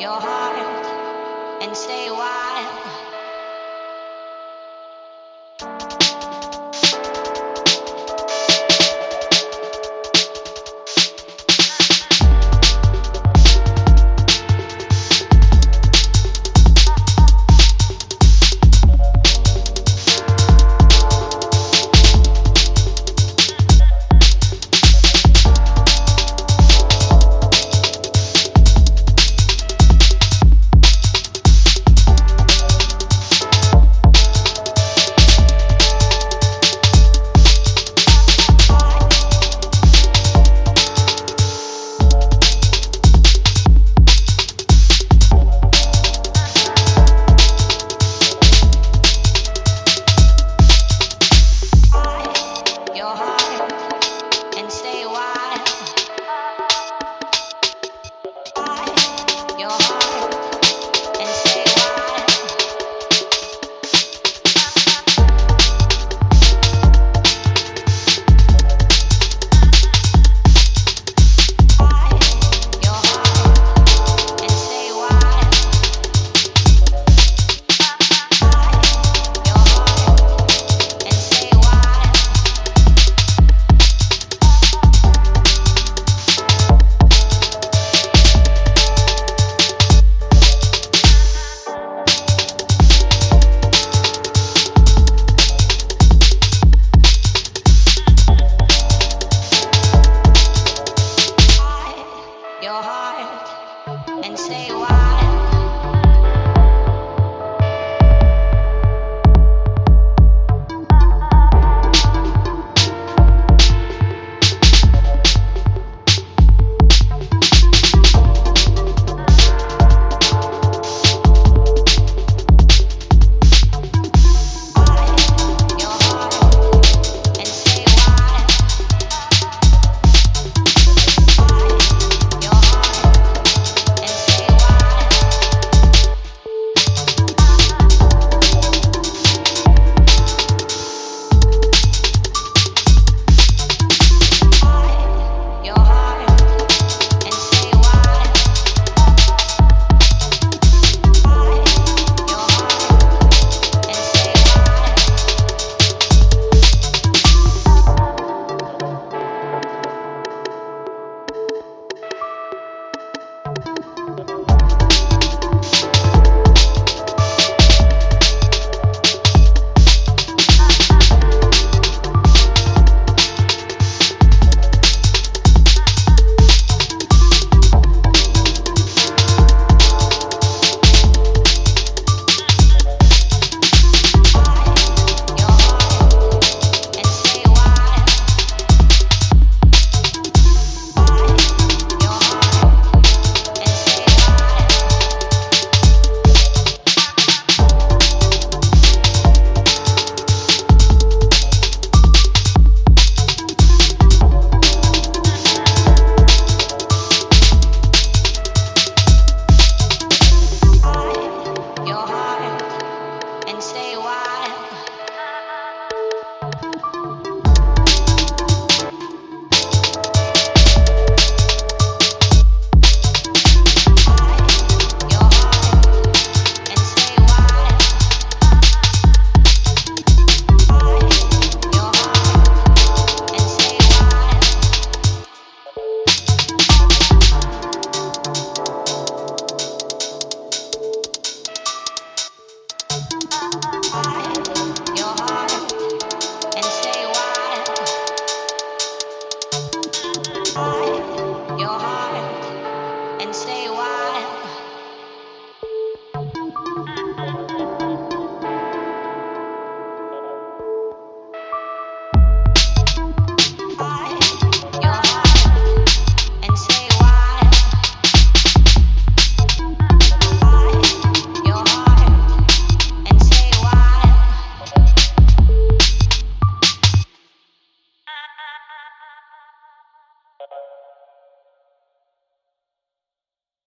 your heart and stay wild. stay away.